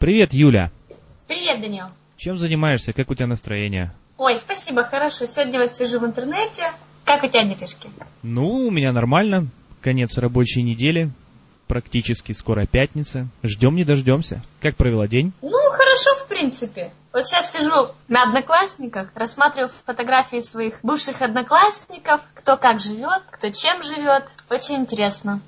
Привет, Юля. Привет, Данил. Чем занимаешься? Как у тебя настроение? Ой, спасибо, хорошо. Сегодня вот сижу в интернете. Как у тебя делишки? Ну, у меня нормально. Конец рабочей недели. Практически скоро пятница. Ждем не дождемся. Как провела день? Ну, хорошо, в принципе. Вот сейчас сижу на Одноклассниках, рассматриваю фотографии своих бывших одноклассников, кто как живет, кто чем живет. Очень интересно.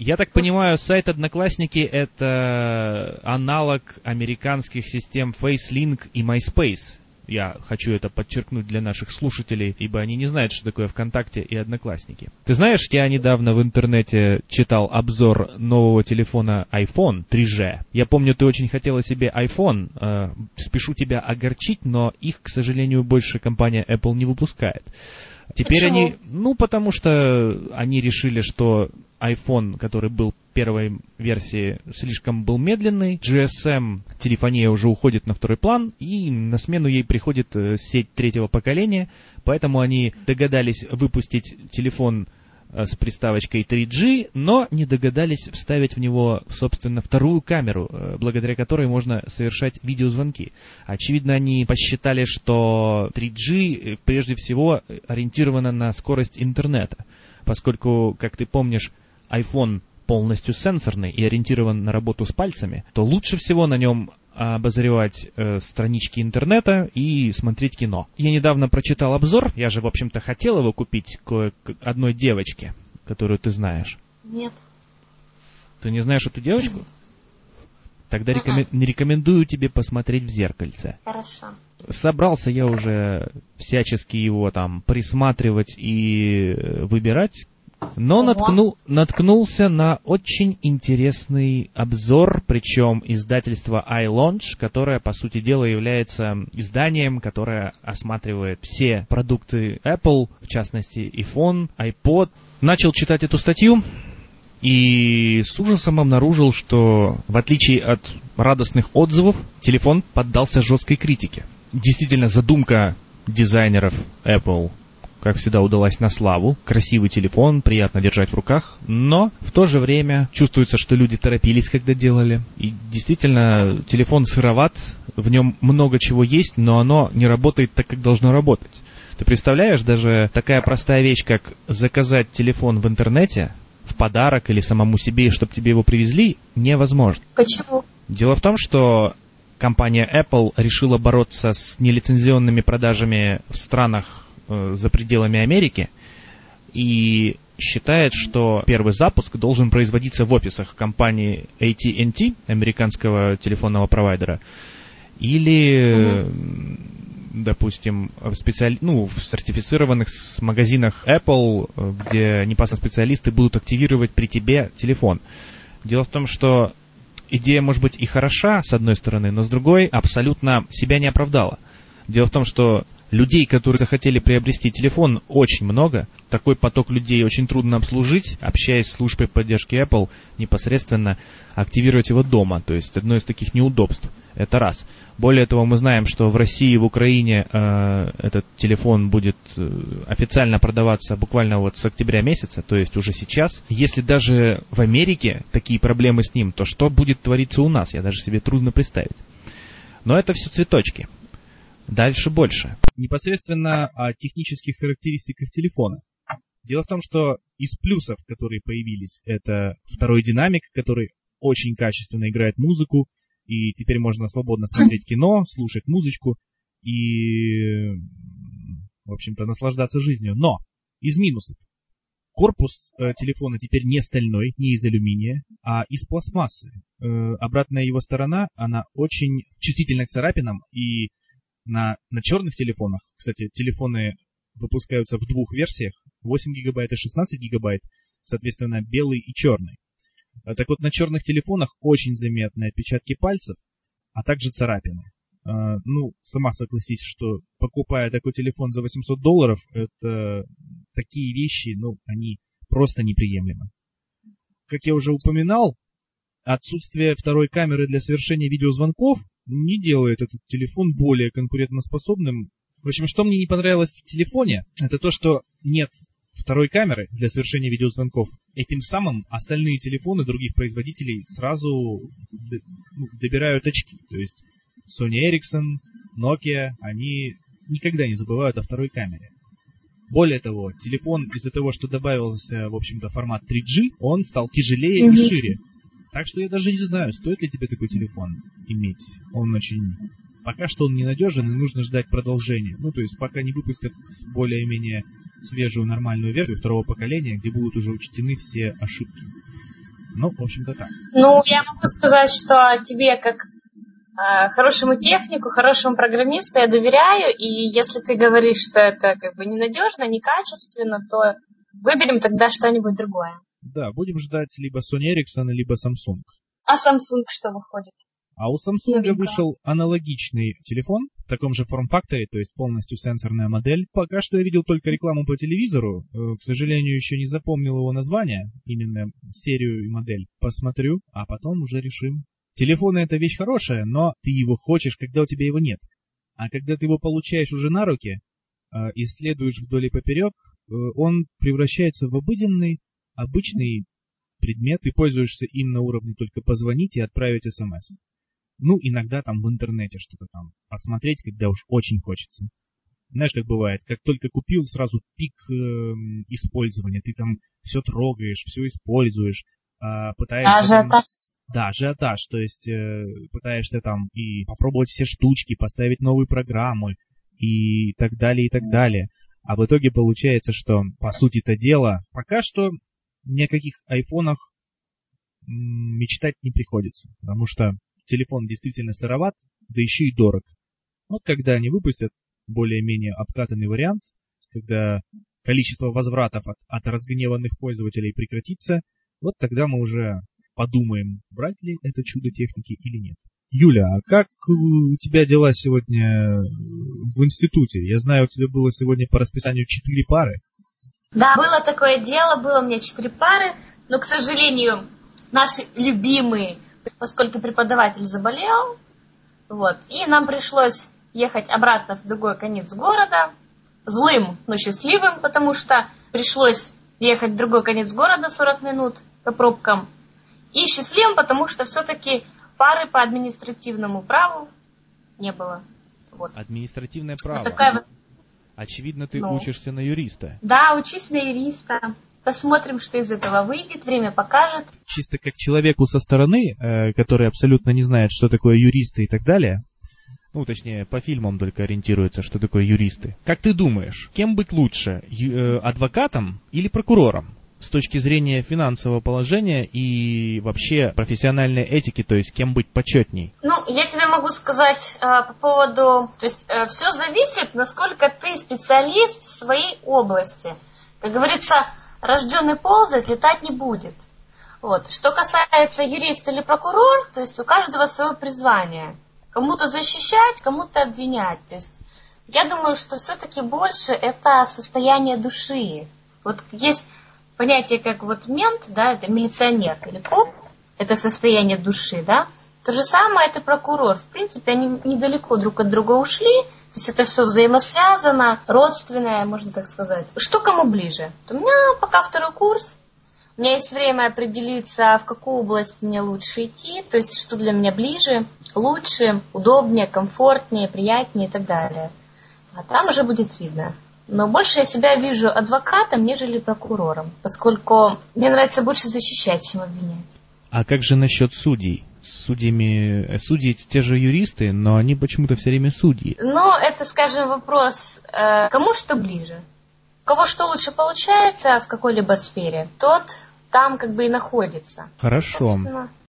Я так понимаю, сайт Одноклассники это аналог американских систем FaceLink и MySpace. Я хочу это подчеркнуть для наших слушателей, ибо они не знают, что такое ВКонтакте и Одноклассники. Ты знаешь, я недавно в интернете читал обзор нового телефона iPhone 3G. Я помню, ты очень хотела себе iPhone. Э, спешу тебя огорчить, но их, к сожалению, больше компания Apple не выпускает. Теперь Почему? они, ну, потому что они решили, что iPhone, который был первой версии, слишком был медленный. GSM телефония уже уходит на второй план, и на смену ей приходит э, сеть третьего поколения, поэтому они догадались выпустить телефон э, с приставочкой 3G, но не догадались вставить в него, собственно, вторую камеру, э, благодаря которой можно совершать видеозвонки. Очевидно, они посчитали, что 3G э, прежде всего ориентирована на скорость интернета, поскольку, как ты помнишь, iPhone полностью сенсорный и ориентирован на работу с пальцами, то лучше всего на нем обозревать э, странички интернета и смотреть кино. Я недавно прочитал обзор, я же, в общем-то, хотел его купить к к одной девочке, которую ты знаешь. Нет. Ты не знаешь эту девочку? Тогда Мгм. рекомен- не рекомендую тебе посмотреть в зеркальце. Хорошо. Собрался я уже всячески его там присматривать и э, выбирать, но Ого. наткнул, наткнулся на очень интересный обзор, причем издательство iLaunch, которое, по сути дела, является изданием, которое осматривает все продукты Apple, в частности iPhone, iPod. Начал читать эту статью, и с ужасом обнаружил, что в отличие от радостных отзывов, телефон поддался жесткой критике. Действительно, задумка дизайнеров Apple, как всегда, удалась на славу. Красивый телефон, приятно держать в руках, но в то же время чувствуется, что люди торопились, когда делали. И действительно, телефон сыроват, в нем много чего есть, но оно не работает так, как должно работать. Ты представляешь, даже такая простая вещь, как заказать телефон в интернете, в подарок или самому себе, чтобы тебе его привезли, невозможно. Почему? Дело в том, что компания Apple решила бороться с нелицензионными продажами в странах э, за пределами Америки и считает, что первый запуск должен производиться в офисах компании AT&T, американского телефонного провайдера, или, м, допустим, в, специали... ну, в сертифицированных магазинах Apple, где непосредственно специалисты будут активировать при тебе телефон. Дело в том, что идея может быть и хороша, с одной стороны, но с другой абсолютно себя не оправдала. Дело в том, что людей, которые захотели приобрести телефон, очень много. Такой поток людей очень трудно обслужить, общаясь с службой поддержки Apple, непосредственно активировать его дома. То есть одно из таких неудобств. Это раз. Более того, мы знаем, что в России и в Украине э, этот телефон будет э, официально продаваться буквально вот с октября месяца, то есть уже сейчас. Если даже в Америке такие проблемы с ним, то что будет твориться у нас, я даже себе трудно представить. Но это все цветочки. Дальше больше. Непосредственно о технических характеристиках телефона. Дело в том, что из плюсов, которые появились, это второй динамик, который очень качественно играет музыку, и теперь можно свободно смотреть кино, слушать музычку и, в общем-то, наслаждаться жизнью. Но из минусов. Корпус э, телефона теперь не стальной, не из алюминия, а из пластмассы. Э, обратная его сторона, она очень чувствительна к царапинам, и на, на черных телефонах, кстати, телефоны выпускаются в двух версиях, 8 гигабайт и 16 гигабайт, соответственно, белый и черный. А Так вот, на черных телефонах очень заметны отпечатки пальцев, а также царапины. А, Ну, сама согласись, что покупая такой телефон за 800 долларов, это такие вещи, ну, они просто неприемлемы. Как я уже упоминал, отсутствие второй камеры для совершения видеозвонков не делает этот телефон более конкурентоспособным. В общем, что мне не понравилось в телефоне, это то, что нет второй камеры для совершения видеозвонков. Этим самым остальные телефоны других производителей сразу ну, добирают очки. То есть Sony Ericsson, Nokia, они никогда не забывают о второй камере. Более того, телефон из-за того, что добавился, в общем-то, формат 3G, он стал тяжелее mm-hmm. и шире. Так что я даже не знаю, стоит ли тебе такой телефон иметь. Он очень... Пока что он ненадежен, и нужно ждать продолжения. Ну, то есть, пока не выпустят более-менее свежую нормальную версию второго поколения, где будут уже учтены все ошибки. Ну, в общем-то так. Ну, я могу сказать, что тебе, как э, хорошему технику, хорошему программисту я доверяю, и если ты говоришь, что это как бы ненадежно, некачественно, то выберем тогда что-нибудь другое. Да, будем ждать либо Sony Ericsson, либо Samsung. А Samsung что выходит? А у Samsung Новинка. вышел аналогичный телефон в таком же форм-факторе, то есть полностью сенсорная модель. Пока что я видел только рекламу по телевизору. Э, к сожалению, еще не запомнил его название, именно серию и модель. Посмотрю, а потом уже решим. Телефон это вещь хорошая, но ты его хочешь, когда у тебя его нет. А когда ты его получаешь уже на руки, э, исследуешь вдоль и поперек, э, он превращается в обыденный, обычный предмет, и пользуешься им на уровне только позвонить и отправить смс. Ну, иногда там в интернете что-то там посмотреть, когда уж очень хочется. Знаешь, как бывает, как только купил, сразу пик э, использования. Ты там все трогаешь, все используешь, э, пытаешься... Ажиотаж. Да, ажиотаж. То есть э, пытаешься там и попробовать все штучки, поставить новые программы и так далее, и так далее. А в итоге получается, что, по сути-то дела, пока что ни о каких айфонах мечтать не приходится. Потому что телефон действительно сыроват, да еще и дорог. Вот когда они выпустят более-менее обкатанный вариант, когда количество возвратов от, от разгневанных пользователей прекратится, вот тогда мы уже подумаем, брать ли это чудо техники или нет. Юля, а как у тебя дела сегодня в институте? Я знаю, у тебя было сегодня по расписанию четыре пары. Да, было такое дело, было у меня четыре пары, но, к сожалению, наши любимые поскольку преподаватель заболел, вот, и нам пришлось ехать обратно в другой конец города, злым, но счастливым, потому что пришлось ехать в другой конец города 40 минут по пробкам, и счастливым, потому что все-таки пары по административному праву не было. Вот. Административное право. Вот такая вот... Очевидно, ты ну, учишься на юриста. Да, учусь на юриста. Посмотрим, что из этого выйдет, время покажет. Чисто как человеку со стороны, э, который абсолютно не знает, что такое юристы и так далее, ну, точнее, по фильмам только ориентируется, что такое юристы. Как ты думаешь, кем быть лучше, э, адвокатом или прокурором? С точки зрения финансового положения и вообще профессиональной этики, то есть кем быть почетней? Ну, я тебе могу сказать э, по поводу... То есть э, все зависит, насколько ты специалист в своей области. Как говорится, рожденный ползать, летать не будет. Вот. Что касается юриста или прокурор, то есть у каждого свое призвание. Кому-то защищать, кому-то обвинять. То есть я думаю, что все-таки больше это состояние души. Вот есть понятие как вот мент, да, это милиционер или коп, это состояние души, да. То же самое это прокурор. В принципе, они недалеко друг от друга ушли, то есть это все взаимосвязано, родственное, можно так сказать. Что кому ближе? У меня пока второй курс. У меня есть время определиться, в какую область мне лучше идти, то есть что для меня ближе, лучше, удобнее, комфортнее, приятнее и так далее. А там уже будет видно. Но больше я себя вижу адвокатом, нежели прокурором, поскольку мне нравится больше защищать, чем обвинять. А как же насчет судей? судьями, э, судьи те же юристы, но они почему-то все время судьи. Ну, это, скажем, вопрос, э, кому что ближе. У кого что лучше получается в какой-либо сфере, тот там как бы и находится. Хорошо. Собственно.